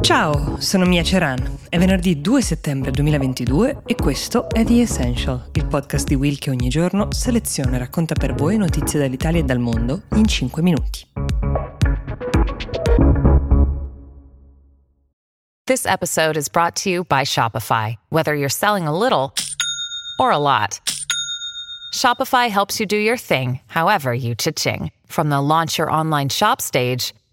Ciao, sono Mia Ceran. È venerdì 2 settembre 2022 e questo è The Essential, il podcast di Will che ogni giorno seleziona e racconta per voi notizie dall'Italia e dal mondo in 5 minuti. This episode is brought to you by Shopify. Whether you're selling a little or a lot, Shopify helps you do your thing, however you cha-ching. From the launch your online shop stage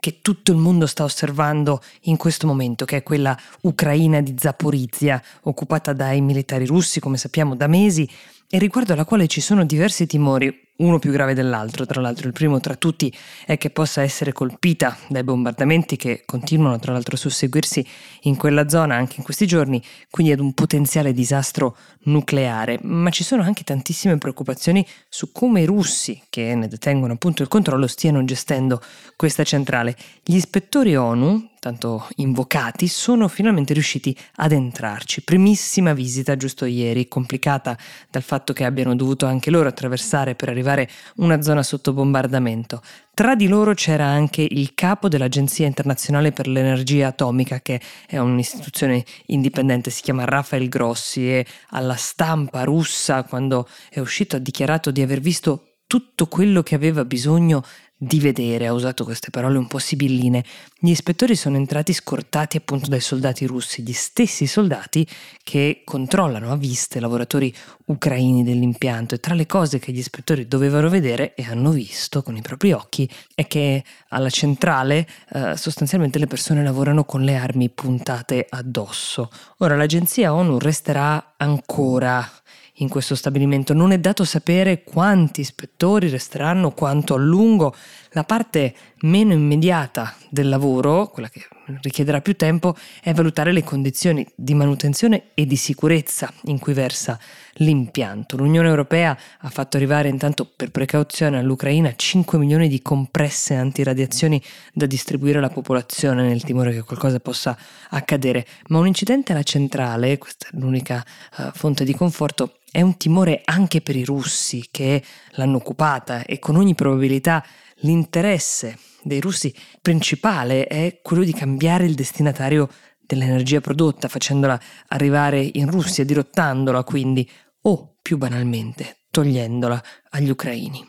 che tutto il mondo sta osservando in questo momento, che è quella ucraina di Zaporizia, occupata dai militari russi, come sappiamo, da mesi, e riguardo alla quale ci sono diversi timori, uno più grave dell'altro, tra l'altro il primo tra tutti è che possa essere colpita dai bombardamenti che continuano tra l'altro a susseguirsi in quella zona anche in questi giorni, quindi ad un potenziale disastro nucleare, ma ci sono anche tantissime preoccupazioni su come i russi, che ne detengono appunto il controllo, stiano gestendo questa centrale. Gli ispettori ONU, tanto invocati, sono finalmente riusciti ad entrarci. Primissima visita giusto ieri, complicata dal fatto che abbiano dovuto anche loro attraversare per arrivare arrivare una zona sotto bombardamento. Tra di loro c'era anche il capo dell'Agenzia internazionale per l'energia atomica, che è un'istituzione indipendente, si chiama Rafael Grossi e alla stampa russa, quando è uscito, ha dichiarato di aver visto tutto quello che aveva bisogno di vedere, ha usato queste parole un po' sibilline, gli ispettori sono entrati scortati appunto dai soldati russi, gli stessi soldati che controllano a vista i lavoratori ucraini dell'impianto e tra le cose che gli ispettori dovevano vedere e hanno visto con i propri occhi è che alla centrale eh, sostanzialmente le persone lavorano con le armi puntate addosso. Ora l'agenzia ONU resterà ancora in questo stabilimento. Non è dato sapere quanti ispettori resteranno, quanto a lungo. La parte meno immediata del lavoro, quella che richiederà più tempo, è valutare le condizioni di manutenzione e di sicurezza in cui versa l'impianto. L'Unione Europea ha fatto arrivare intanto per precauzione all'Ucraina 5 milioni di compresse antiradiazioni da distribuire alla popolazione nel timore che qualcosa possa accadere, ma un incidente alla centrale, questa è l'unica uh, fonte di conforto, è un timore anche per i russi che l'hanno occupata e con ogni probabilità l'interesse dei russi principale è quello di cambiare il destinatario dell'energia prodotta, facendola arrivare in Russia, dirottandola quindi, o più banalmente, togliendola agli ucraini.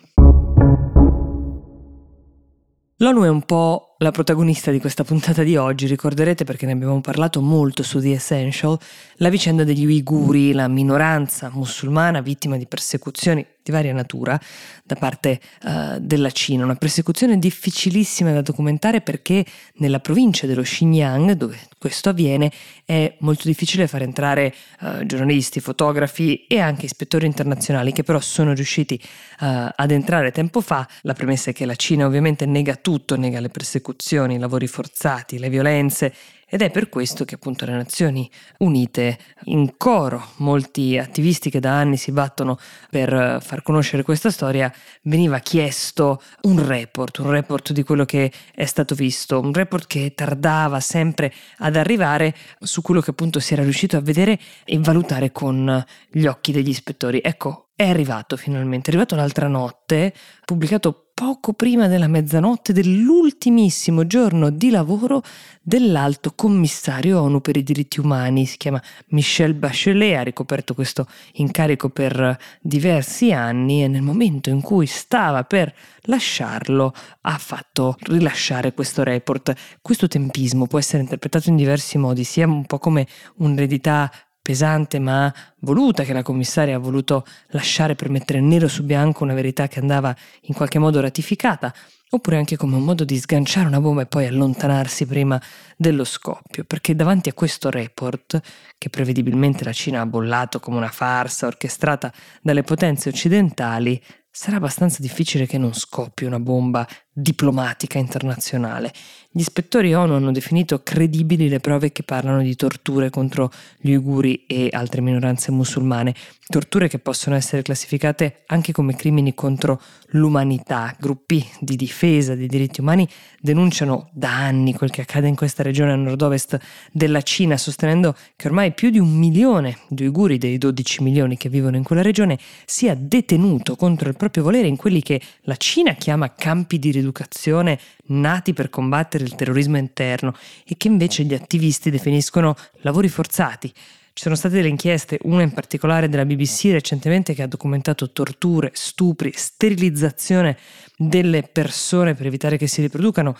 L'ONU è un po' la protagonista di questa puntata di oggi, ricorderete perché ne abbiamo parlato molto su The Essential, la vicenda degli uiguri, la minoranza musulmana vittima di persecuzioni di varia natura da parte uh, della Cina, una persecuzione difficilissima da documentare perché nella provincia dello Xinjiang, dove questo avviene, è molto difficile far entrare uh, giornalisti, fotografi e anche ispettori internazionali che però sono riusciti uh, ad entrare tempo fa. La premessa è che la Cina ovviamente nega tutto, nega le persecuzioni persecuzioni, i lavori forzati, le violenze ed è per questo che appunto le Nazioni Unite in coro, molti attivisti che da anni si battono per far conoscere questa storia, veniva chiesto un report, un report di quello che è stato visto, un report che tardava sempre ad arrivare su quello che appunto si era riuscito a vedere e valutare con gli occhi degli ispettori. Ecco, è arrivato finalmente, è arrivato l'altra notte, pubblicato poco prima della mezzanotte dell'ultimissimo giorno di lavoro dell'alto commissario ONU per i diritti umani. Si chiama Michelle Bachelet, ha ricoperto questo incarico per diversi anni e nel momento in cui stava per lasciarlo ha fatto rilasciare questo report. Questo tempismo può essere interpretato in diversi modi, sia un po' come un'eredità pesante ma voluta che la commissaria ha voluto lasciare per mettere nero su bianco una verità che andava in qualche modo ratificata, oppure anche come un modo di sganciare una bomba e poi allontanarsi prima dello scoppio, perché davanti a questo report, che prevedibilmente la Cina ha bollato come una farsa orchestrata dalle potenze occidentali, sarà abbastanza difficile che non scoppi una bomba diplomatica internazionale. Gli ispettori ONU hanno definito credibili le prove che parlano di torture contro gli uiguri e altre minoranze musulmane, torture che possono essere classificate anche come crimini contro l'umanità. Gruppi di difesa dei diritti umani denunciano da anni quel che accade in questa regione a nord-ovest della Cina, sostenendo che ormai più di un milione di uiguri dei 12 milioni che vivono in quella regione sia detenuto contro il proprio volere in quelli che la Cina chiama campi di rieducazione nati per combattere il terrorismo interno e che invece gli attivisti definiscono lavori forzati. Ci sono state delle inchieste, una in particolare della BBC recentemente che ha documentato torture, stupri, sterilizzazione delle persone per evitare che si riproducano.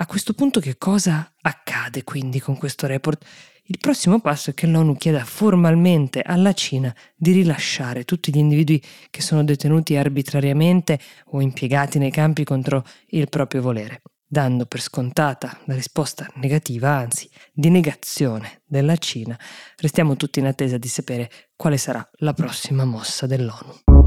A questo punto che cosa accade quindi con questo report? Il prossimo passo è che l'ONU chieda formalmente alla Cina di rilasciare tutti gli individui che sono detenuti arbitrariamente o impiegati nei campi contro il proprio volere dando per scontata la risposta negativa, anzi di negazione della Cina, restiamo tutti in attesa di sapere quale sarà la prossima mossa dell'ONU.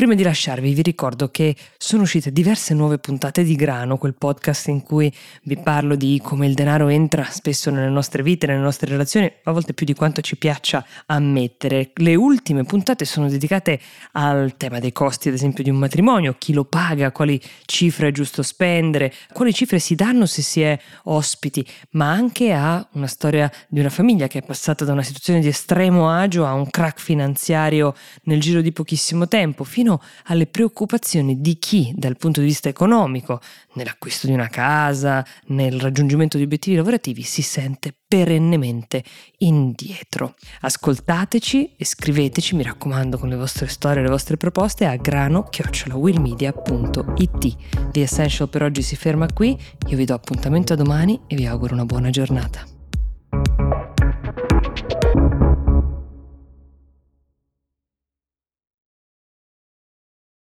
Prima di lasciarvi vi ricordo che sono uscite diverse nuove puntate di Grano, quel podcast in cui vi parlo di come il denaro entra spesso nelle nostre vite, nelle nostre relazioni, a volte più di quanto ci piaccia ammettere. Le ultime puntate sono dedicate al tema dei costi, ad esempio, di un matrimonio, chi lo paga, quali cifre è giusto spendere, quali cifre si danno se si è ospiti, ma anche a una storia di una famiglia che è passata da una situazione di estremo agio a un crack finanziario nel giro di pochissimo tempo, fino fino alle preoccupazioni di chi dal punto di vista economico, nell'acquisto di una casa, nel raggiungimento di obiettivi lavorativi, si sente perennemente indietro. Ascoltateci e scriveteci, mi raccomando, con le vostre storie e le vostre proposte a grano-willmedia.it. The Essential per oggi si ferma qui, io vi do appuntamento a domani e vi auguro una buona giornata.